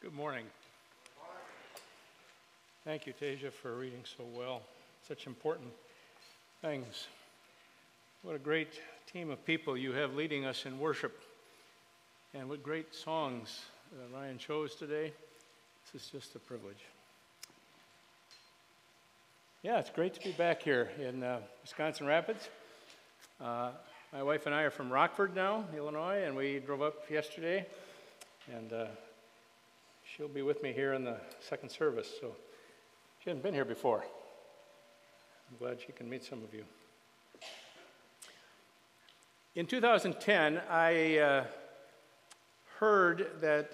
Good morning. Thank you, Tasia, for reading so well. Such important things. What a great team of people you have leading us in worship. And what great songs Ryan chose today. This is just a privilege. Yeah, it's great to be back here in uh, Wisconsin Rapids. Uh, my wife and I are from Rockford now, Illinois, and we drove up yesterday. And uh, she'll be with me here in the second service. So she hasn't been here before. I'm glad she can meet some of you. In 2010, I uh, heard that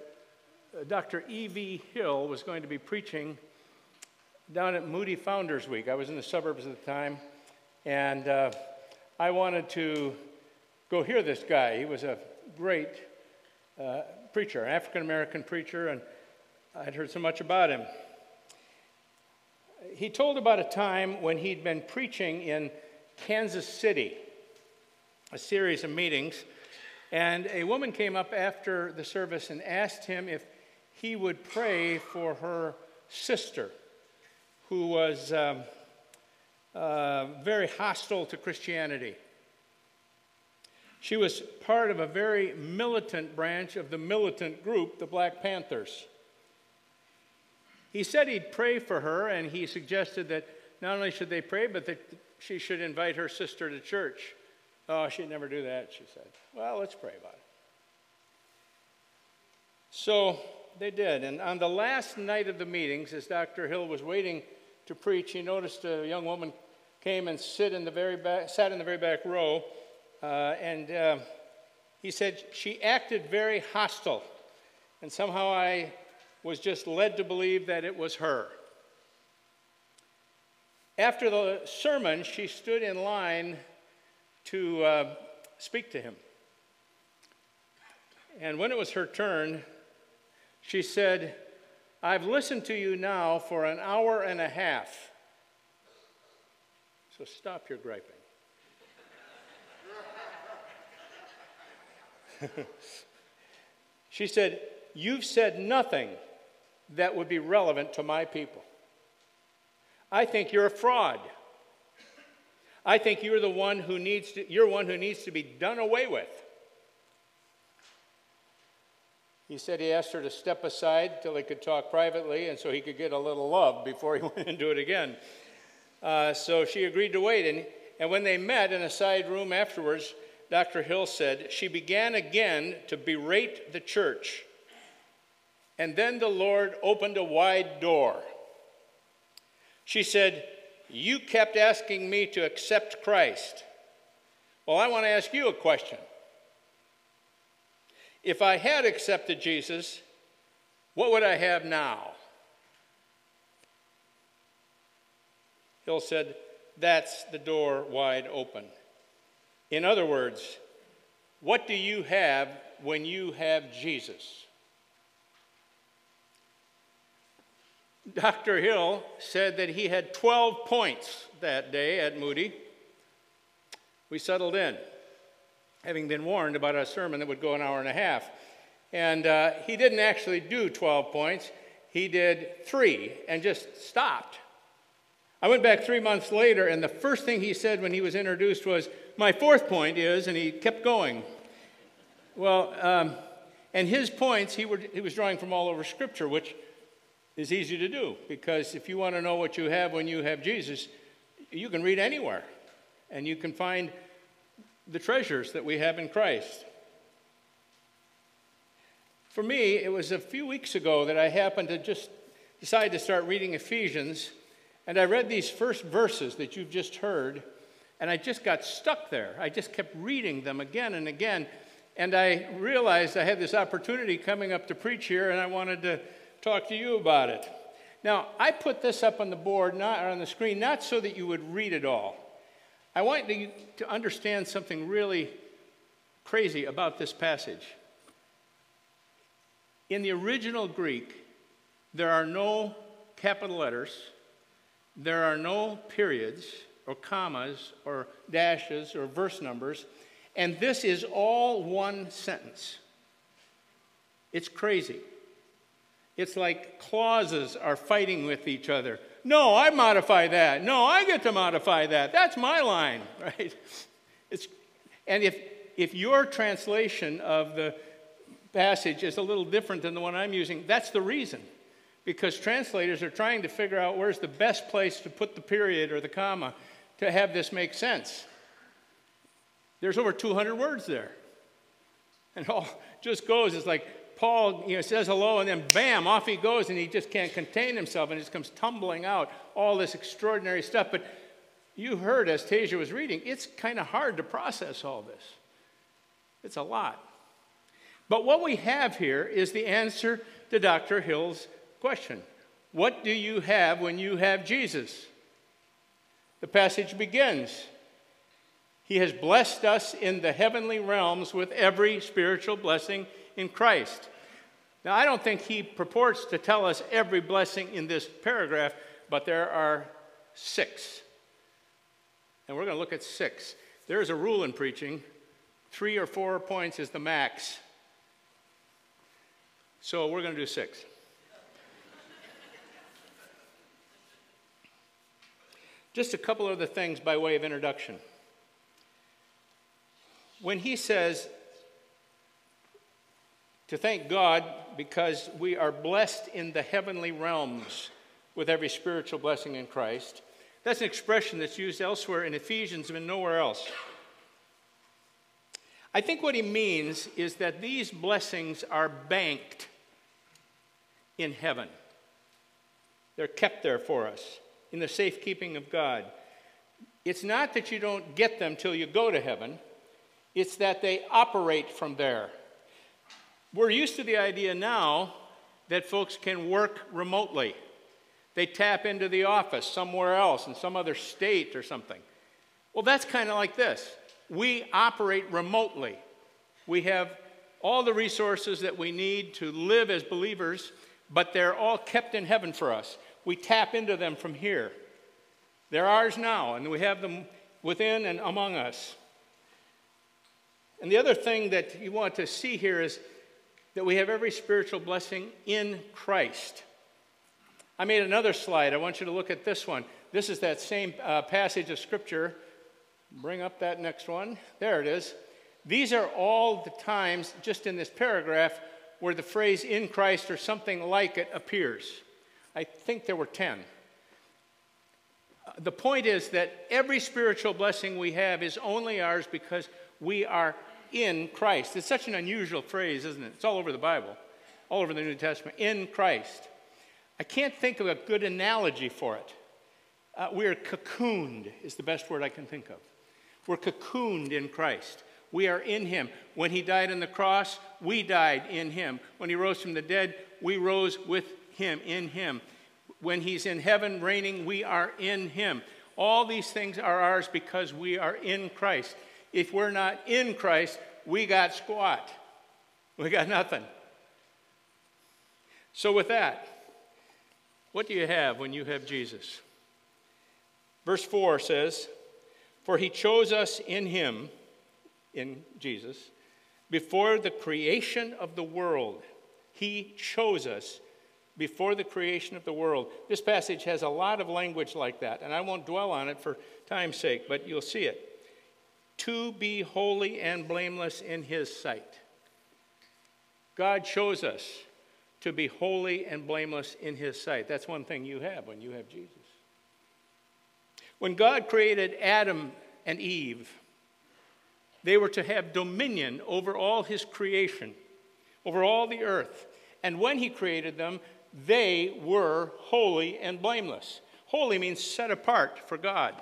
uh, Dr. E.V. Hill was going to be preaching down at Moody Founders Week. I was in the suburbs at the time, and uh, I wanted to go hear this guy. He was a great uh, preacher, an African American preacher, and I'd heard so much about him. He told about a time when he'd been preaching in Kansas City, a series of meetings, and a woman came up after the service and asked him if he would pray for her sister, who was um, uh, very hostile to Christianity. She was part of a very militant branch of the militant group, the Black Panthers. He said he'd pray for her, and he suggested that not only should they pray, but that she should invite her sister to church. Oh, she'd never do that, she said. Well, let's pray about it. So they did. And on the last night of the meetings, as Dr. Hill was waiting to preach, he noticed a young woman came and sit in the very back, sat in the very back row. Uh, and uh, he said she acted very hostile. And somehow I was just led to believe that it was her. After the sermon, she stood in line to uh, speak to him. And when it was her turn, she said, I've listened to you now for an hour and a half. So stop your griping. she said, You've said nothing that would be relevant to my people. I think you're a fraud. I think you're the one who needs to, you're one who needs to be done away with. He said he asked her to step aside till he could talk privately and so he could get a little love before he went into it again. Uh, so she agreed to wait. And, and when they met in a side room afterwards, Dr. Hill said, she began again to berate the church and then the Lord opened a wide door. She said, You kept asking me to accept Christ. Well, I want to ask you a question. If I had accepted Jesus, what would I have now? Hill said, That's the door wide open. In other words, what do you have when you have Jesus? Dr. Hill said that he had 12 points that day at Moody. We settled in, having been warned about a sermon that would go an hour and a half. And uh, he didn't actually do 12 points, he did three and just stopped. I went back three months later, and the first thing he said when he was introduced was, My fourth point is, and he kept going. Well, um, and his points, he, were, he was drawing from all over Scripture, which is easy to do because if you want to know what you have when you have Jesus, you can read anywhere and you can find the treasures that we have in Christ. For me, it was a few weeks ago that I happened to just decide to start reading Ephesians, and I read these first verses that you've just heard, and I just got stuck there. I just kept reading them again and again, and I realized I had this opportunity coming up to preach here, and I wanted to talk to you about it. Now, I put this up on the board, not on the screen, not so that you would read it all. I want you to understand something really crazy about this passage. In the original Greek, there are no capital letters, there are no periods or commas or dashes or verse numbers, and this is all one sentence. It's crazy. It's like clauses are fighting with each other. No, I modify that. No, I get to modify that. That's my line, right? It's, and if, if your translation of the passage is a little different than the one I'm using, that's the reason. Because translators are trying to figure out where's the best place to put the period or the comma to have this make sense. There's over 200 words there. And all just goes, it's like Paul you know, says hello, and then bam, off he goes, and he just can't contain himself, and it just comes tumbling out, all this extraordinary stuff. But you heard as Tasia was reading, it's kind of hard to process all this. It's a lot. But what we have here is the answer to Dr. Hill's question What do you have when you have Jesus? The passage begins He has blessed us in the heavenly realms with every spiritual blessing in Christ. Now, I don't think he purports to tell us every blessing in this paragraph, but there are six. And we're going to look at six. There is a rule in preaching three or four points is the max. So we're going to do six. Just a couple of the things by way of introduction. When he says, to thank God because we are blessed in the heavenly realms with every spiritual blessing in Christ. That's an expression that's used elsewhere in Ephesians and nowhere else. I think what he means is that these blessings are banked in heaven. They're kept there for us in the safekeeping of God. It's not that you don't get them till you go to heaven, it's that they operate from there. We're used to the idea now that folks can work remotely. They tap into the office somewhere else in some other state or something. Well, that's kind of like this. We operate remotely. We have all the resources that we need to live as believers, but they're all kept in heaven for us. We tap into them from here. They're ours now, and we have them within and among us. And the other thing that you want to see here is that we have every spiritual blessing in Christ. I made another slide. I want you to look at this one. This is that same uh, passage of Scripture. Bring up that next one. There it is. These are all the times, just in this paragraph, where the phrase in Christ or something like it appears. I think there were 10. The point is that every spiritual blessing we have is only ours because we are in Christ. It's such an unusual phrase, isn't it? It's all over the Bible, all over the New Testament. In Christ. I can't think of a good analogy for it. Uh, we're cocooned, is the best word I can think of. We're cocooned in Christ. We are in Him. When He died on the cross, we died in Him. When He rose from the dead, we rose with Him, in Him. When He's in heaven reigning, we are in Him. All these things are ours because we are in Christ if we're not in Christ, we got squat. We got nothing. So, with that, what do you have when you have Jesus? Verse 4 says, For he chose us in him, in Jesus, before the creation of the world. He chose us before the creation of the world. This passage has a lot of language like that, and I won't dwell on it for time's sake, but you'll see it to be holy and blameless in his sight. God shows us to be holy and blameless in his sight. That's one thing you have when you have Jesus. When God created Adam and Eve, they were to have dominion over all his creation, over all the earth. And when he created them, they were holy and blameless. Holy means set apart for God.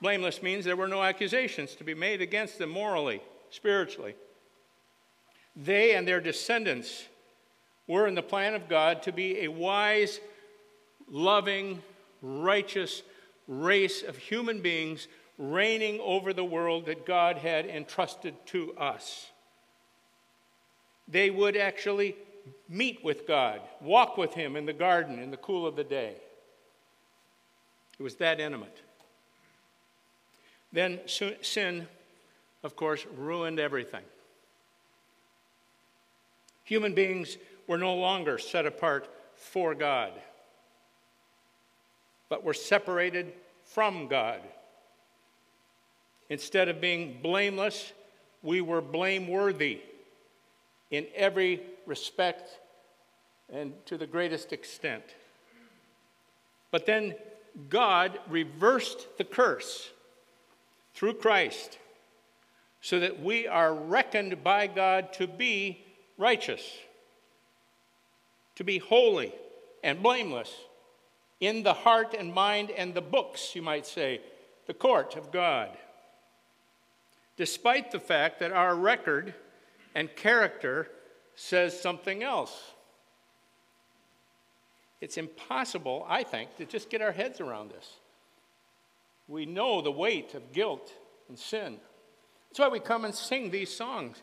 Blameless means there were no accusations to be made against them morally, spiritually. They and their descendants were in the plan of God to be a wise, loving, righteous race of human beings reigning over the world that God had entrusted to us. They would actually meet with God, walk with Him in the garden in the cool of the day. It was that intimate. Then sin, of course, ruined everything. Human beings we're no longer set apart for God, but we're separated from God. Instead of being blameless, we were blameworthy in every respect and to the greatest extent. But then God reversed the curse through Christ so that we are reckoned by God to be righteous, to be holy and blameless in the heart and mind and the books, you might say, the court of God. Despite the fact that our record and character says something else. It's impossible, I think, to just get our heads around this. We know the weight of guilt and sin. That's why we come and sing these songs.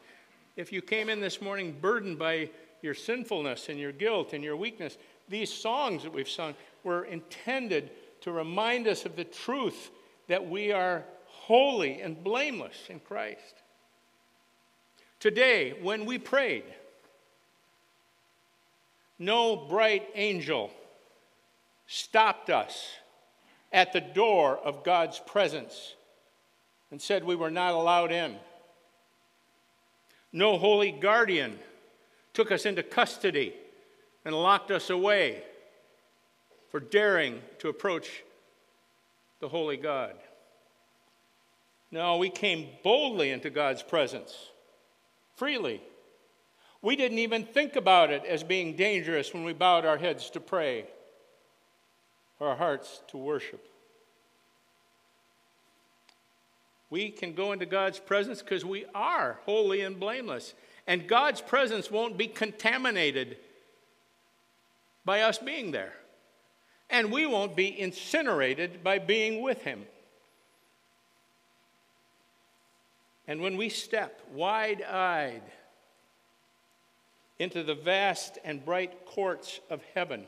If you came in this morning burdened by your sinfulness and your guilt and your weakness, these songs that we've sung were intended to remind us of the truth that we are holy and blameless in Christ. Today, when we prayed, no bright angel stopped us at the door of God's presence and said we were not allowed in. No holy guardian took us into custody and locked us away for daring to approach the holy God. No, we came boldly into God's presence, freely. We didn't even think about it as being dangerous when we bowed our heads to pray, our hearts to worship. We can go into God's presence because we are holy and blameless. And God's presence won't be contaminated by us being there. And we won't be incinerated by being with Him. And when we step wide eyed into the vast and bright courts of heaven,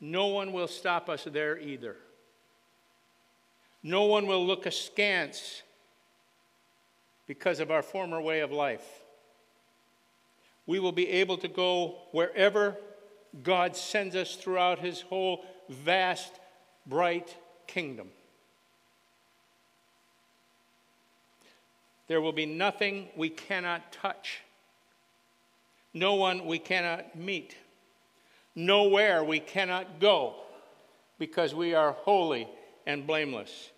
no one will stop us there either. No one will look askance because of our former way of life. We will be able to go wherever God sends us throughout his whole vast, bright kingdom. There will be nothing we cannot touch, no one we cannot meet, nowhere we cannot go because we are holy and blameless.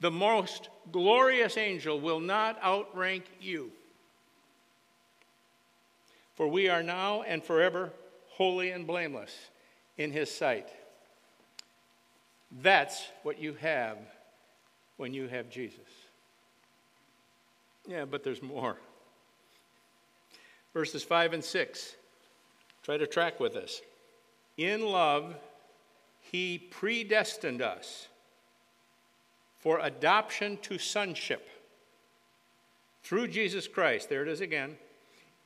The most glorious angel will not outrank you. For we are now and forever holy and blameless in his sight. That's what you have when you have Jesus. Yeah, but there's more. Verses 5 and 6. Try to track with us. In love, he predestined us for adoption to sonship through Jesus Christ, there it is again,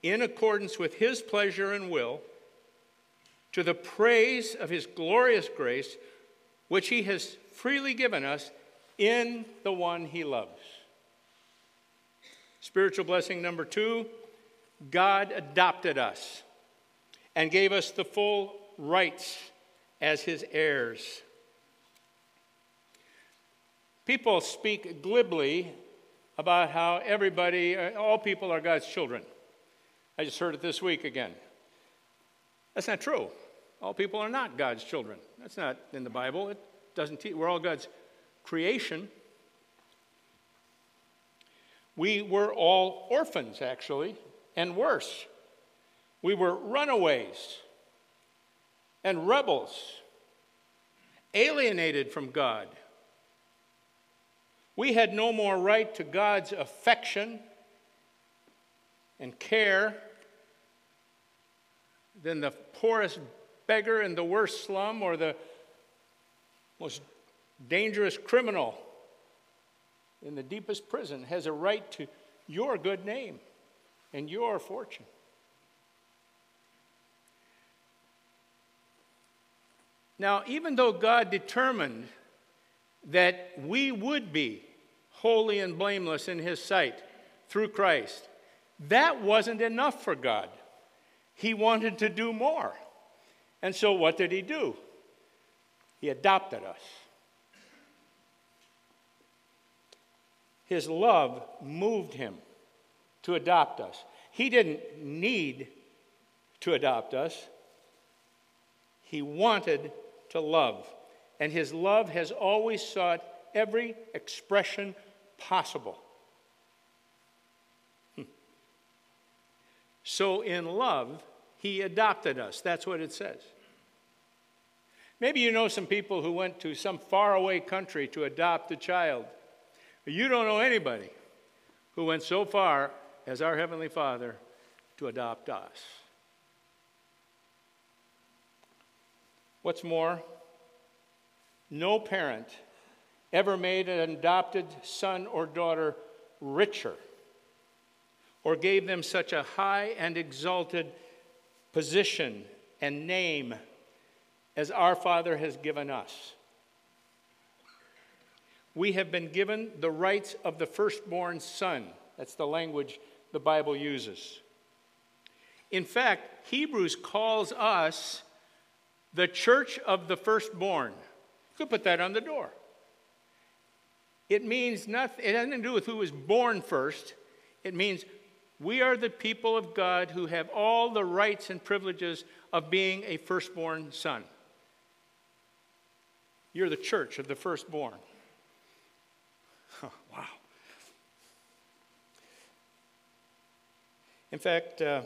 in accordance with his pleasure and will, to the praise of his glorious grace, which he has freely given us in the one he loves. Spiritual blessing number two God adopted us and gave us the full rights as his heirs. People speak glibly about how everybody, uh, all people are God's children. I just heard it this week again. That's not true. All people are not God's children. That's not in the Bible. It doesn't teach. We're all God's creation. We were all orphans, actually, and worse. We were runaways and rebels, alienated from God we had no more right to God's affection and care than the poorest beggar in the worst slum or the most dangerous criminal in the deepest prison has a right to your good name and your fortune. Now, even though God determined that we would be holy and blameless in His sight through Christ. That wasn't enough for God. He wanted to do more. And so, what did He do? He adopted us. His love moved Him to adopt us. He didn't need to adopt us, He wanted to love. And His love has always sought every expression possible. Hmm. So, in love, He adopted us. That's what it says. Maybe you know some people who went to some faraway country to adopt a child. You don't know anybody who went so far as our Heavenly Father to adopt us. What's more, no parent ever made an adopted son or daughter richer or gave them such a high and exalted position and name as our Father has given us. We have been given the rights of the firstborn son. That's the language the Bible uses. In fact, Hebrews calls us the church of the firstborn. You could put that on the door. It means nothing, it has nothing to do with who was born first. It means we are the people of God who have all the rights and privileges of being a firstborn son. You're the church of the firstborn. wow. In fact, uh,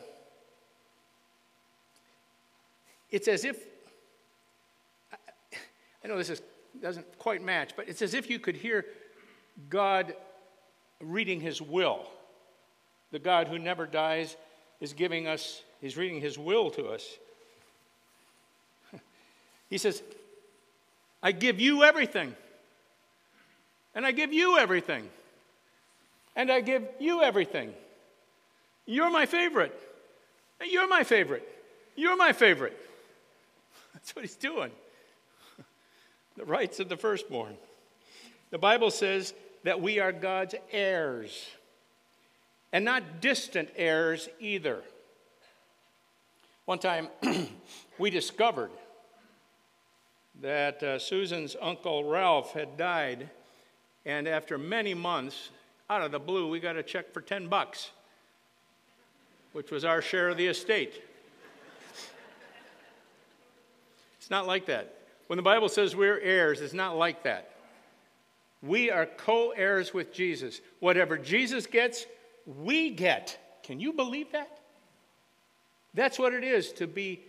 it's as if, I know this is, doesn't quite match, but it's as if you could hear God reading His will. The God who never dies is giving us, He's reading His will to us. He says, I give you everything. And I give you everything. And I give you everything. You're my favorite. You're my favorite. You're my favorite. That's what he's doing. The rights of the firstborn. The Bible says that we are God's heirs, and not distant heirs either. One time, we discovered that uh, Susan's uncle Ralph had died, and after many months, out of the blue, we got a check for 10 bucks which was our share of the estate. It's not like that. When the Bible says we're heirs, it's not like that. We are co heirs with Jesus. Whatever Jesus gets, we get. Can you believe that? That's what it is to be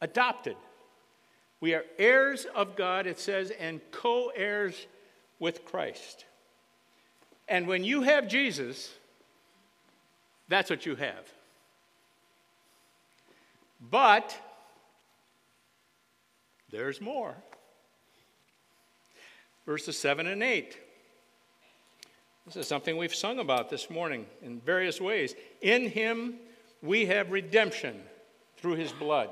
adopted. We are heirs of God, it says, and co heirs with Christ. And when you have Jesus, that's what you have. But there's more. Verses 7 and 8. This is something we've sung about this morning in various ways. In him we have redemption through his blood,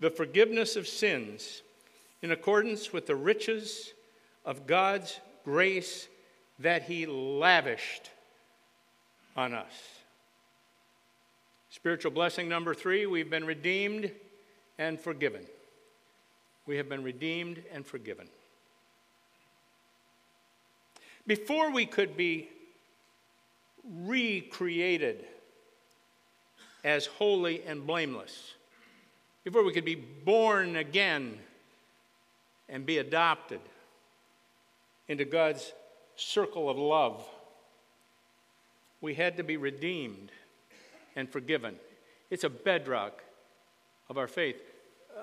the forgiveness of sins, in accordance with the riches of God's grace that he lavished on us. Spiritual blessing number three we've been redeemed and forgiven. We have been redeemed and forgiven. Before we could be recreated as holy and blameless, before we could be born again and be adopted into God's circle of love, we had to be redeemed and forgiven. It's a bedrock of our faith.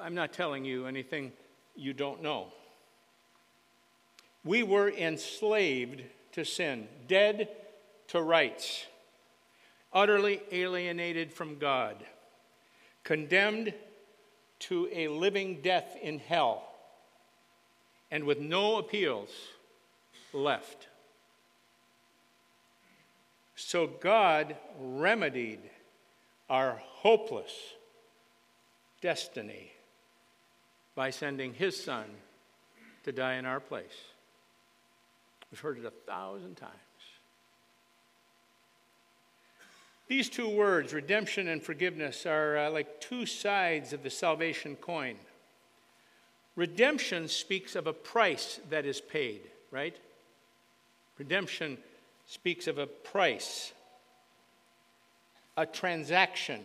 I'm not telling you anything you don't know. We were enslaved to sin, dead to rights, utterly alienated from God, condemned to a living death in hell, and with no appeals left. So God remedied our hopeless destiny by sending his son to die in our place. We've heard it a thousand times. These two words, redemption and forgiveness, are uh, like two sides of the salvation coin. Redemption speaks of a price that is paid, right? Redemption speaks of a price, a transaction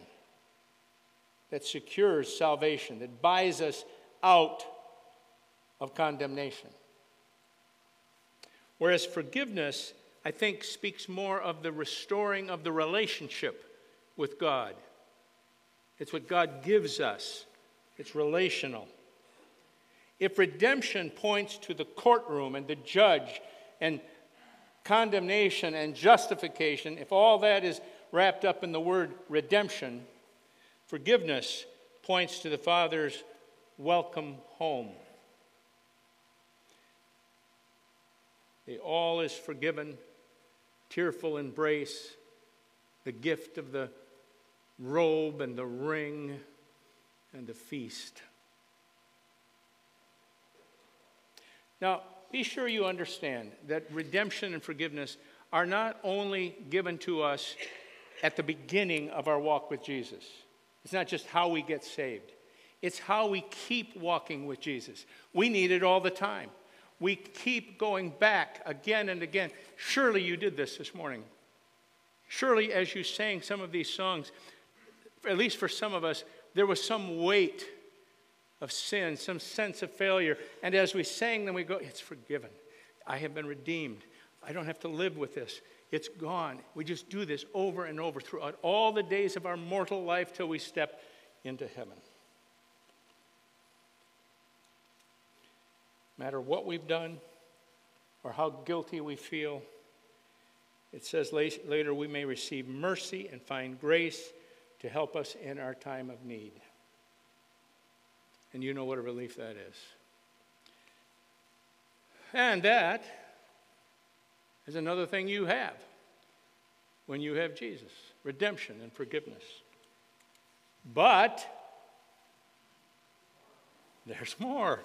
that secures salvation, that buys us out of condemnation. Whereas forgiveness, I think, speaks more of the restoring of the relationship with God. It's what God gives us, it's relational. If redemption points to the courtroom and the judge and condemnation and justification, if all that is wrapped up in the word redemption, forgiveness points to the Father's welcome home. The all is forgiven, tearful embrace, the gift of the robe and the ring and the feast. Now, be sure you understand that redemption and forgiveness are not only given to us at the beginning of our walk with Jesus. It's not just how we get saved, it's how we keep walking with Jesus. We need it all the time. We keep going back again and again. Surely you did this this morning. Surely, as you sang some of these songs, at least for some of us, there was some weight of sin, some sense of failure. And as we sang them, we go, It's forgiven. I have been redeemed. I don't have to live with this. It's gone. We just do this over and over throughout all the days of our mortal life till we step into heaven. Matter what we've done or how guilty we feel, it says later we may receive mercy and find grace to help us in our time of need. And you know what a relief that is. And that is another thing you have when you have Jesus redemption and forgiveness. But there's more.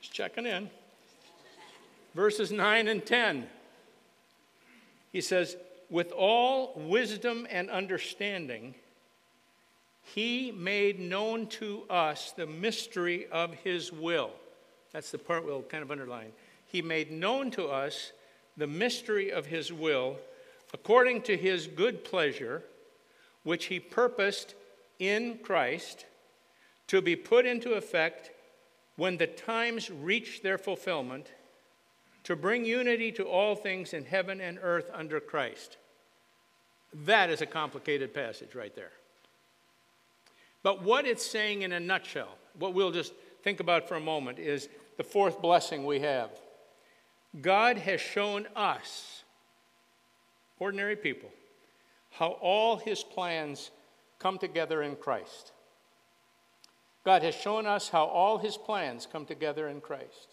Just checking in. Verses 9 and 10. He says, With all wisdom and understanding, he made known to us the mystery of his will. That's the part we'll kind of underline. He made known to us the mystery of his will according to his good pleasure, which he purposed in Christ to be put into effect when the times reach their fulfillment, to bring unity to all things in heaven and earth under Christ. That is a complicated passage right there. But what it's saying in a nutshell, what we'll just think about for a moment, is the fourth blessing we have. God has shown us, ordinary people, how all his plans come together in Christ. God has shown us how all his plans come together in Christ.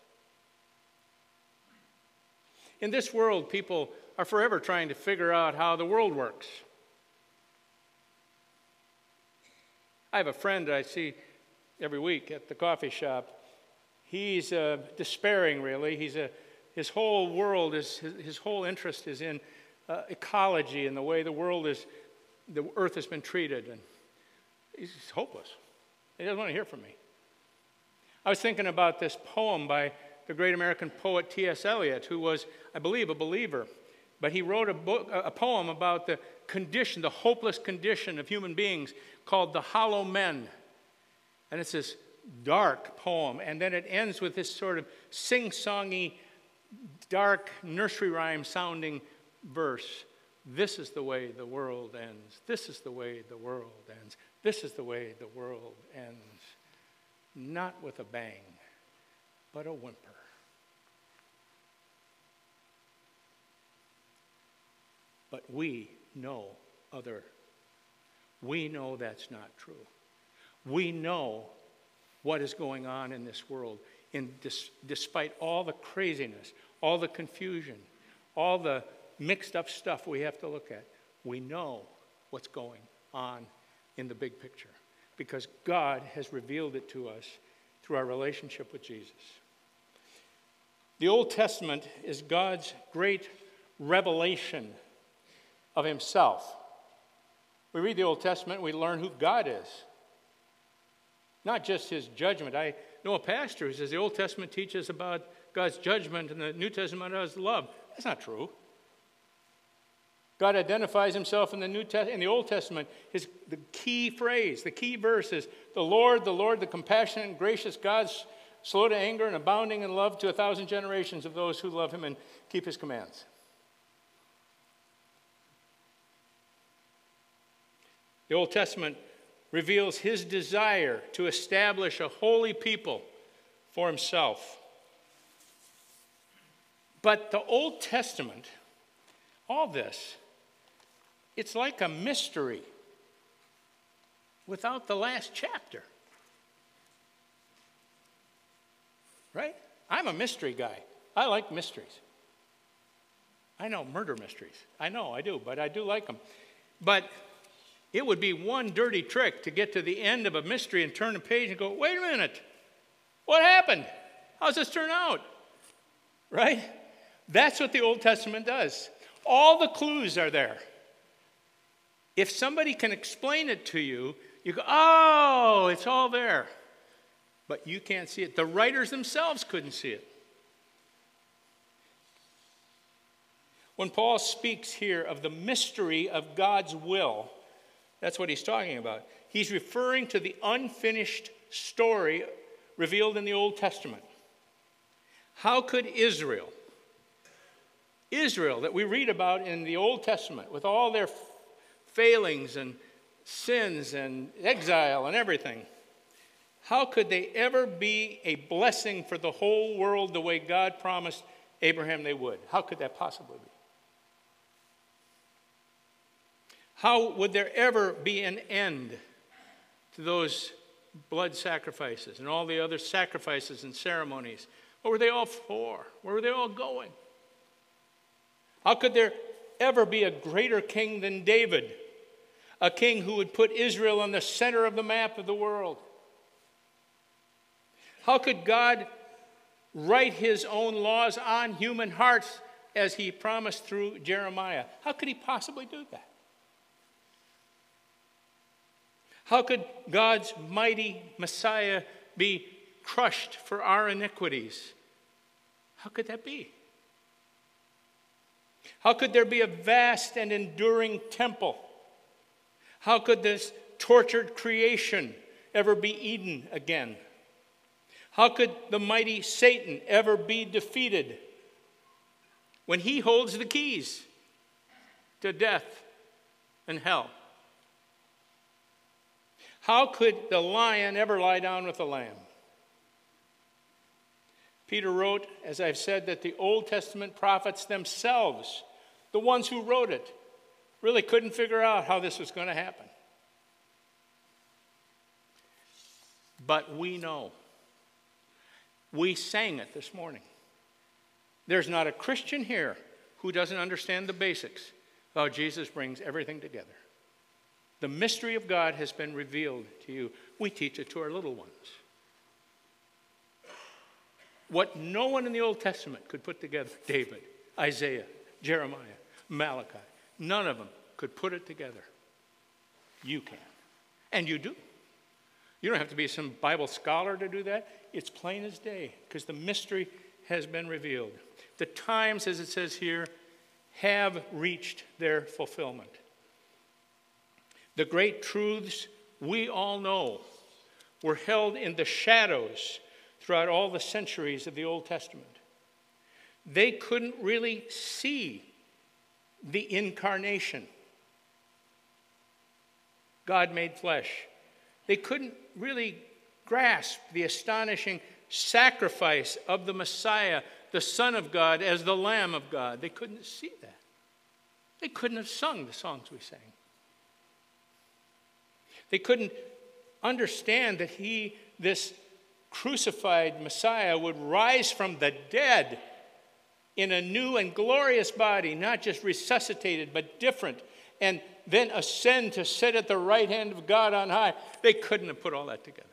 In this world, people are forever trying to figure out how the world works. I have a friend I see every week at the coffee shop. He's uh, despairing, really. He's a, his whole world, is, his, his whole interest is in uh, ecology and the way the world is, the earth has been treated. And he's hopeless. He doesn't want to hear from me. I was thinking about this poem by the great American poet T.S. Eliot, who was, I believe, a believer. But he wrote a, book, a poem about the condition, the hopeless condition of human beings called The Hollow Men. And it's this dark poem. And then it ends with this sort of sing songy, dark, nursery rhyme sounding verse. This is the way the world ends. This is the way the world ends. This is the way the world ends. Not with a bang, but a whimper. But we know other we know that's not true. We know what is going on in this world, in dis- despite all the craziness, all the confusion, all the mixed up stuff we have to look at. We know what's going on in the big picture because God has revealed it to us through our relationship with Jesus. The Old Testament is God's great revelation of Himself We read the Old Testament, we learn who God is, not just his judgment. I know a pastor who says the Old Testament teaches about God's judgment and the New Testament has love. That's not true. God identifies himself in the New Test- in the Old Testament. His the key phrase, the key verse is the Lord, the Lord, the compassionate and gracious God, slow to anger and abounding in love to a thousand generations of those who love him and keep his commands. The Old Testament reveals his desire to establish a holy people for himself. But the Old Testament, all this, it's like a mystery without the last chapter. Right? I'm a mystery guy. I like mysteries. I know murder mysteries. I know, I do, but I do like them. But it would be one dirty trick to get to the end of a mystery and turn the page and go, wait a minute, what happened? How's this turn out? Right? That's what the Old Testament does. All the clues are there. If somebody can explain it to you, you go, oh, it's all there. But you can't see it. The writers themselves couldn't see it. When Paul speaks here of the mystery of God's will, that's what he's talking about. He's referring to the unfinished story revealed in the Old Testament. How could Israel, Israel that we read about in the Old Testament, with all their failings and sins and exile and everything, how could they ever be a blessing for the whole world the way God promised Abraham they would? How could that possibly be? How would there ever be an end to those blood sacrifices and all the other sacrifices and ceremonies? What were they all for? Where were they all going? How could there ever be a greater king than David? A king who would put Israel on the center of the map of the world? How could God write his own laws on human hearts as he promised through Jeremiah? How could he possibly do that? How could God's mighty Messiah be crushed for our iniquities? How could that be? How could there be a vast and enduring temple? How could this tortured creation ever be Eden again? How could the mighty Satan ever be defeated when he holds the keys to death and hell? How could the lion ever lie down with the lamb? Peter wrote, as I've said, that the Old Testament prophets themselves, the ones who wrote it, really couldn't figure out how this was going to happen. But we know. We sang it this morning. There's not a Christian here who doesn't understand the basics of how Jesus brings everything together. The mystery of God has been revealed to you. We teach it to our little ones. What no one in the Old Testament could put together David, Isaiah, Jeremiah, Malachi none of them could put it together. You can. And you do. You don't have to be some Bible scholar to do that. It's plain as day because the mystery has been revealed. The times, as it says here, have reached their fulfillment. The great truths we all know were held in the shadows throughout all the centuries of the Old Testament. They couldn't really see the incarnation. God made flesh. They couldn't really grasp the astonishing sacrifice of the Messiah, the Son of God, as the Lamb of God. They couldn't see that. They couldn't have sung the songs we sang. They couldn't understand that he, this crucified Messiah, would rise from the dead in a new and glorious body, not just resuscitated, but different, and then ascend to sit at the right hand of God on high. They couldn't have put all that together.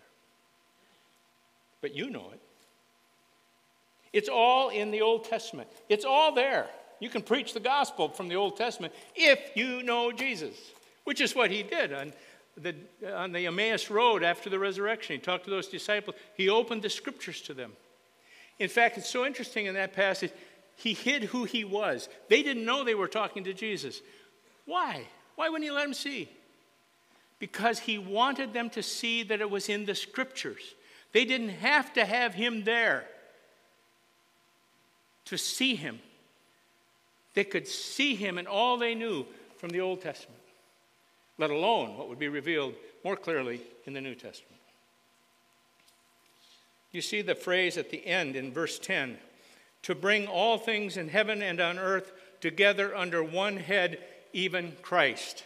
But you know it. It's all in the Old Testament, it's all there. You can preach the gospel from the Old Testament if you know Jesus. which is what he did on the, on the Emmaus Road after the resurrection. He talked to those disciples, he opened the scriptures to them. In fact, it's so interesting in that passage, he hid who he was. They didn't know they were talking to Jesus. Why? Why wouldn't he let them see? Because he wanted them to see that it was in the scriptures. They didn't have to have him there to see him. They could see him in all they knew from the Old Testament, let alone what would be revealed more clearly in the New Testament. You see the phrase at the end in verse 10 to bring all things in heaven and on earth together under one head, even Christ.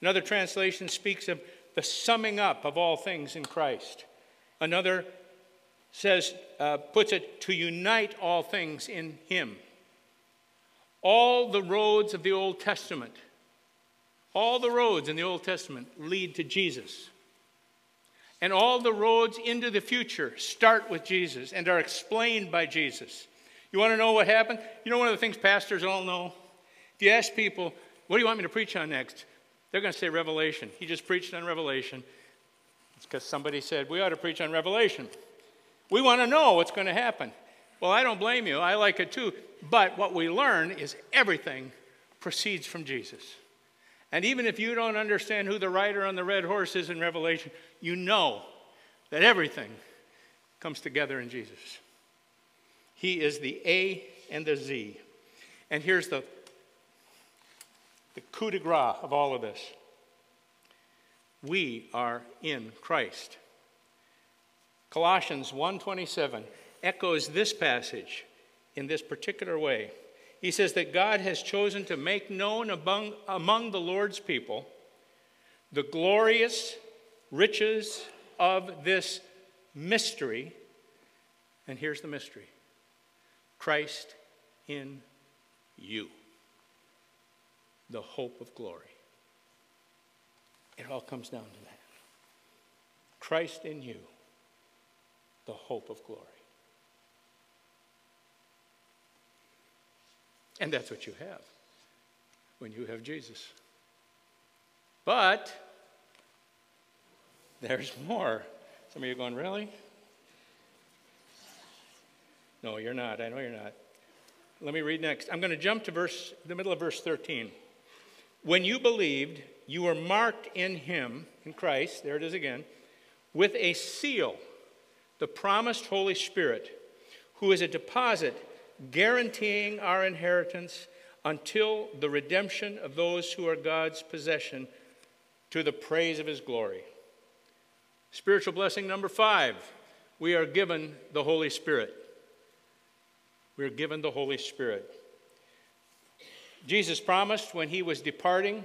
Another translation speaks of the summing up of all things in Christ. Another says, uh, puts it, to unite all things in Him. All the roads of the Old Testament, all the roads in the Old Testament lead to Jesus. And all the roads into the future start with Jesus and are explained by Jesus. You want to know what happened? You know, one of the things pastors all know? If you ask people, what do you want me to preach on next? They're going to say Revelation. He just preached on Revelation. It's because somebody said, we ought to preach on Revelation. We want to know what's going to happen. Well, I don't blame you. I like it too. But what we learn is everything proceeds from Jesus. And even if you don't understand who the rider on the red horse is in Revelation, you know that everything comes together in Jesus. He is the A and the Z. And here's the, the coup de grace of all of this we are in Christ. Colossians 1:27 echoes this passage in this particular way. He says that God has chosen to make known among, among the Lord's people the glorious riches of this mystery. And here's the mystery Christ in you, the hope of glory. It all comes down to that. Christ in you, the hope of glory. And that's what you have when you have Jesus. But there's more. Some of you are going, Really? No, you're not. I know you're not. Let me read next. I'm going to jump to verse the middle of verse 13. When you believed, you were marked in him, in Christ, there it is again, with a seal, the promised Holy Spirit, who is a deposit guaranteeing our inheritance until the redemption of those who are God's possession to the praise of his glory. Spiritual blessing number five we are given the Holy Spirit. We are given the Holy Spirit. Jesus promised when he was departing,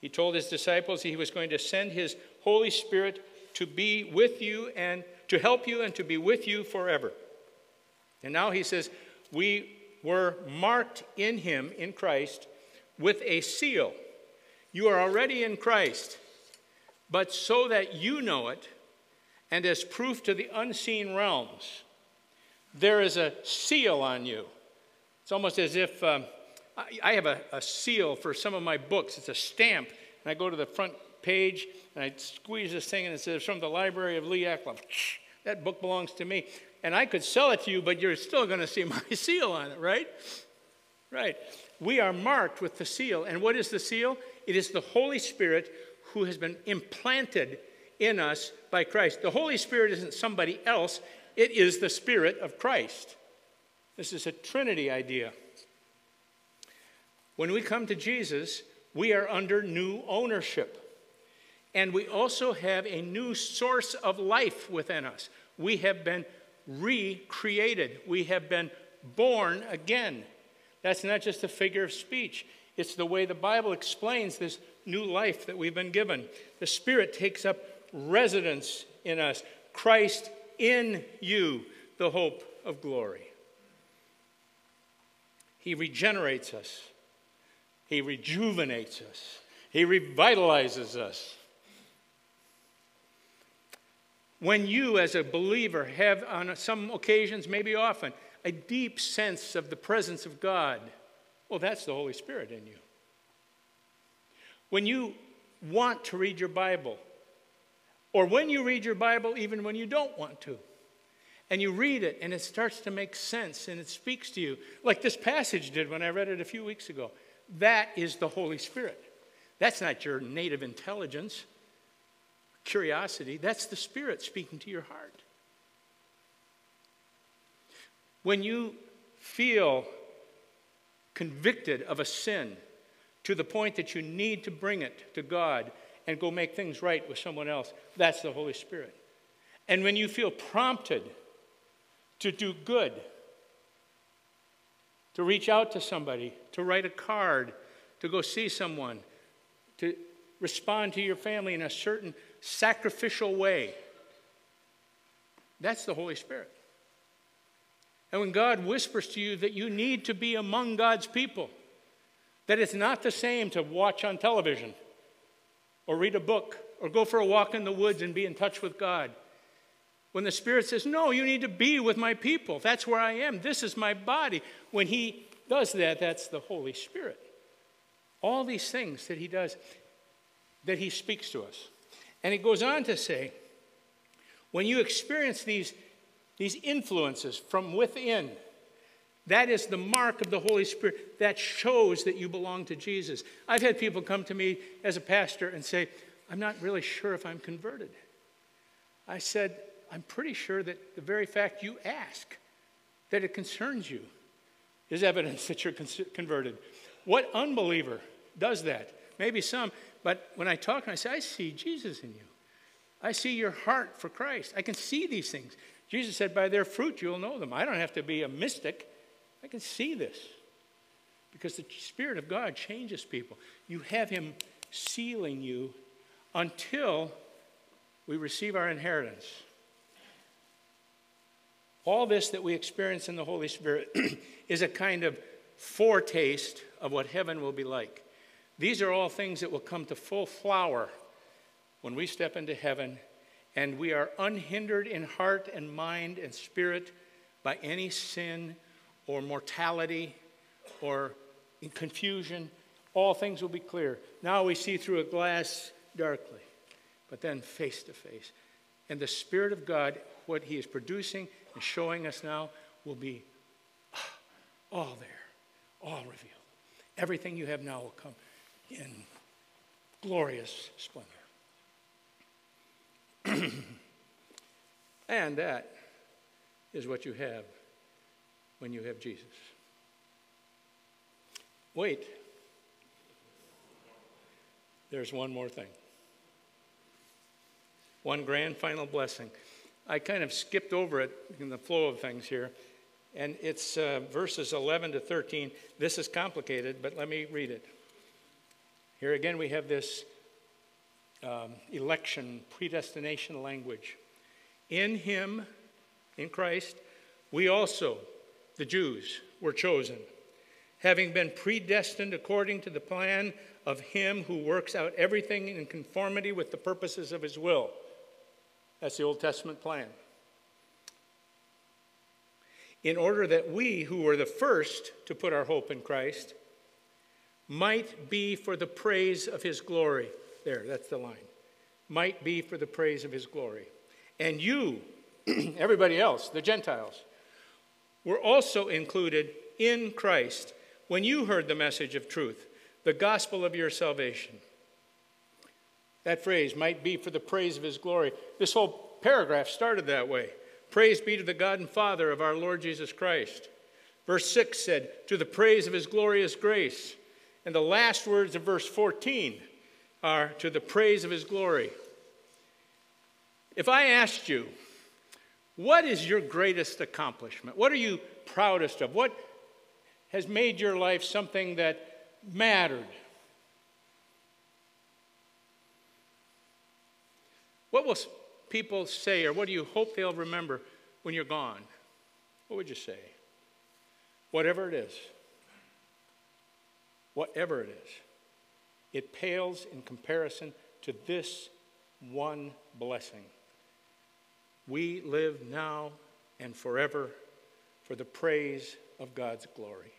he told his disciples he was going to send his Holy Spirit to be with you and to help you and to be with you forever. And now he says, We were marked in him, in Christ, with a seal. You are already in Christ, but so that you know it, and as proof to the unseen realms, there is a seal on you. It's almost as if um, I, have a, a seal for some of my books. It's a stamp, and I go to the front page and I squeeze this thing, and it says, From the Library of Lee Eklund. That book belongs to me and I could sell it to you, but you're still going to see my seal on it, right? Right. We are marked with the seal. And what is the seal? It is the Holy Spirit who has been implanted in us by Christ. The Holy Spirit isn't somebody else, it is the Spirit of Christ. This is a Trinity idea. When we come to Jesus, we are under new ownership. And we also have a new source of life within us. We have been recreated. We have been born again. That's not just a figure of speech, it's the way the Bible explains this new life that we've been given. The Spirit takes up residence in us. Christ in you, the hope of glory. He regenerates us, He rejuvenates us, He revitalizes us. When you, as a believer, have on some occasions, maybe often, a deep sense of the presence of God, well, that's the Holy Spirit in you. When you want to read your Bible, or when you read your Bible, even when you don't want to. And you read it and it starts to make sense and it speaks to you, like this passage did when I read it a few weeks ago. That is the Holy Spirit. That's not your native intelligence, curiosity. That's the Spirit speaking to your heart. When you feel convicted of a sin to the point that you need to bring it to God and go make things right with someone else, that's the Holy Spirit. And when you feel prompted to do good, to reach out to somebody, to write a card, to go see someone, to respond to your family in a certain sacrificial way, that's the Holy Spirit. And when God whispers to you that you need to be among God's people, that it's not the same to watch on television or read a book or go for a walk in the woods and be in touch with God. When the Spirit says, No, you need to be with my people. That's where I am. This is my body. When He does that, that's the Holy Spirit. All these things that He does, that He speaks to us. And He goes on to say, when you experience these these influences from within. That is the mark of the Holy Spirit that shows that you belong to Jesus. I've had people come to me as a pastor and say, I'm not really sure if I'm converted. I said, I'm pretty sure that the very fact you ask, that it concerns you, is evidence that you're converted. What unbeliever does that? Maybe some, but when I talk and I say, I see Jesus in you. I see your heart for Christ. I can see these things. Jesus said, By their fruit you'll know them. I don't have to be a mystic. I can see this because the Spirit of God changes people. You have Him sealing you until we receive our inheritance. All this that we experience in the Holy Spirit is a kind of foretaste of what heaven will be like. These are all things that will come to full flower when we step into heaven and we are unhindered in heart and mind and spirit by any sin or mortality or confusion, all things will be clear. Now we see through a glass darkly, but then face to face. And the Spirit of God, what He is producing and showing us now, will be ah, all there, all revealed. Everything you have now will come in glorious splendor. and that is what you have when you have Jesus. Wait. There's one more thing. One grand final blessing. I kind of skipped over it in the flow of things here, and it's uh, verses 11 to 13. This is complicated, but let me read it. Here again, we have this um, election, predestination language. In Him, in Christ, we also, the Jews, were chosen, having been predestined according to the plan of Him who works out everything in conformity with the purposes of His will. That's the Old Testament plan. In order that we, who were the first to put our hope in Christ, might be for the praise of His glory. There, that's the line. Might be for the praise of his glory. And you, everybody else, the Gentiles, were also included in Christ when you heard the message of truth, the gospel of your salvation. That phrase might be for the praise of his glory. This whole paragraph started that way. Praise be to the God and Father of our Lord Jesus Christ. Verse 6 said, To the praise of his glorious grace. And the last words of verse 14 are to the praise of his glory. If I asked you, what is your greatest accomplishment? What are you proudest of? What has made your life something that mattered? What will people say, or what do you hope they'll remember when you're gone? What would you say? Whatever it is. Whatever it is. It pales in comparison to this one blessing. We live now and forever for the praise of God's glory.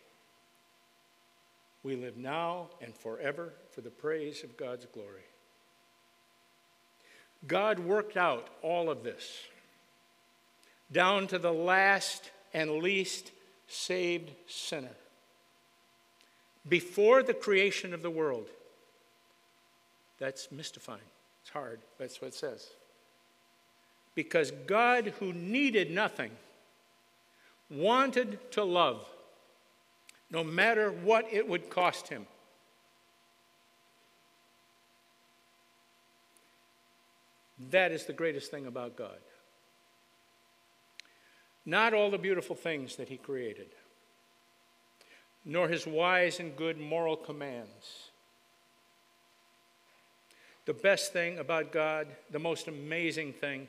We live now and forever for the praise of God's glory. God worked out all of this down to the last and least saved sinner. Before the creation of the world. That's mystifying. It's hard. That's what it says. Because God, who needed nothing, wanted to love, no matter what it would cost him. That is the greatest thing about God. Not all the beautiful things that he created, nor his wise and good moral commands. The best thing about God, the most amazing thing,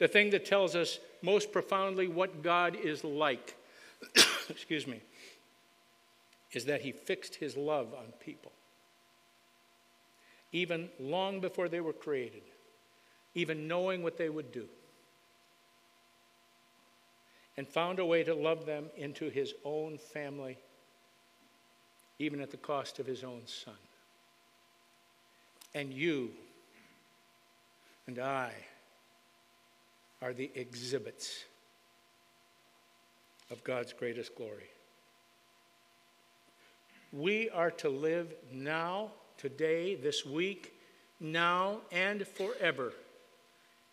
the thing that tells us most profoundly what God is like, excuse me, is that he fixed his love on people. Even long before they were created, even knowing what they would do and found a way to love them into his own family, even at the cost of his own son. And you and I are the exhibits of God's greatest glory. We are to live now, today, this week, now, and forever,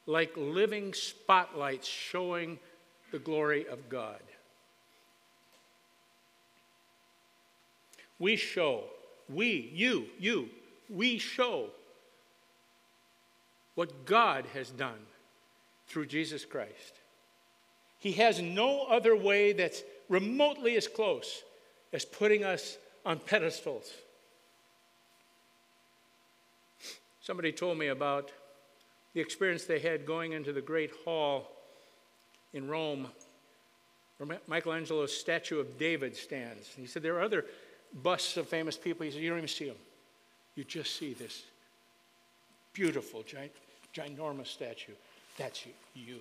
like living spotlights showing the glory of God. We show, we, you, you, we show what God has done through Jesus Christ. He has no other way that's remotely as close as putting us on pedestals. Somebody told me about the experience they had going into the great hall in Rome where Michelangelo's statue of David stands. And he said, There are other busts of famous people. He said, You don't even see them. You just see this beautiful, giant, ginormous statue. That's you.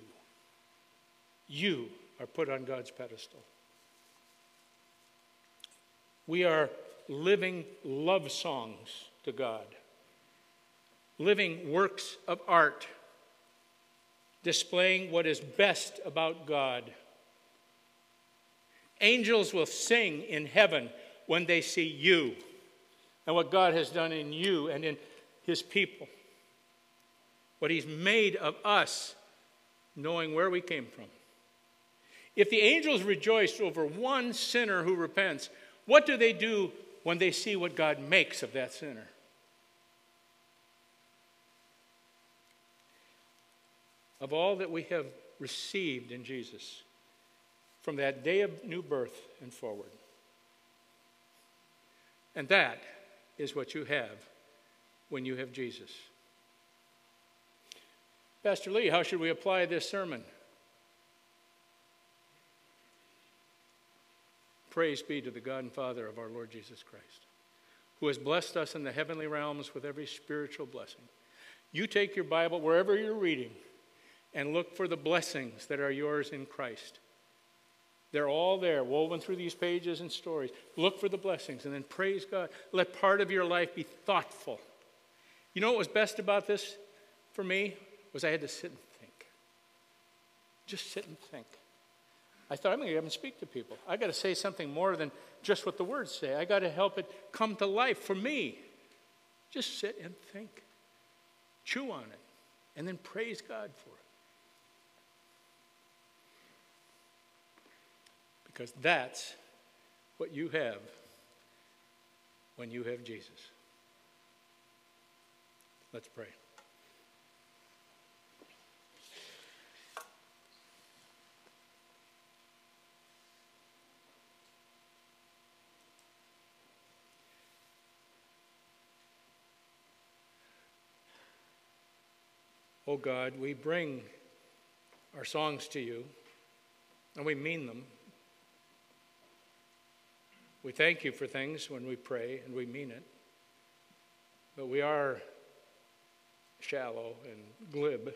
You are put on God's pedestal. We are living love songs to God, living works of art displaying what is best about God. Angels will sing in heaven when they see you and what God has done in you and in his people. What he's made of us, knowing where we came from. If the angels rejoice over one sinner who repents, what do they do when they see what God makes of that sinner? of all that we have received in Jesus from that day of new birth and forward. And that is what you have when you have Jesus. Pastor Lee, how should we apply this sermon? Praise be to the God and Father of our Lord Jesus Christ, who has blessed us in the heavenly realms with every spiritual blessing. You take your Bible wherever you're reading and look for the blessings that are yours in Christ. They're all there, woven through these pages and stories. Look for the blessings and then praise God. Let part of your life be thoughtful. You know what was best about this for me? Was I had to sit and think. Just sit and think. I thought I'm going to get and speak to people. I got to say something more than just what the words say. I got to help it come to life for me. Just sit and think. Chew on it and then praise God for it. Because that's what you have when you have Jesus. Let's pray. Oh God, we bring our songs to you, and we mean them. We thank you for things when we pray and we mean it, but we are shallow and glib.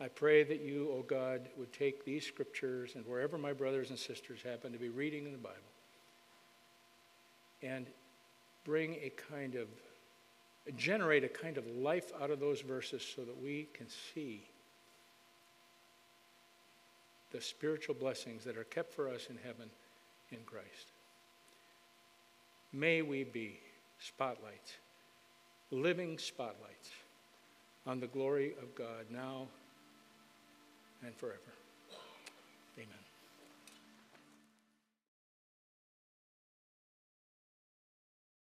I pray that you, O oh God, would take these scriptures and wherever my brothers and sisters happen to be reading in the Bible, and bring a kind of, generate a kind of life out of those verses so that we can see the spiritual blessings that are kept for us in heaven in Christ. May we be spotlights, living spotlights on the glory of God now and forever. Amen.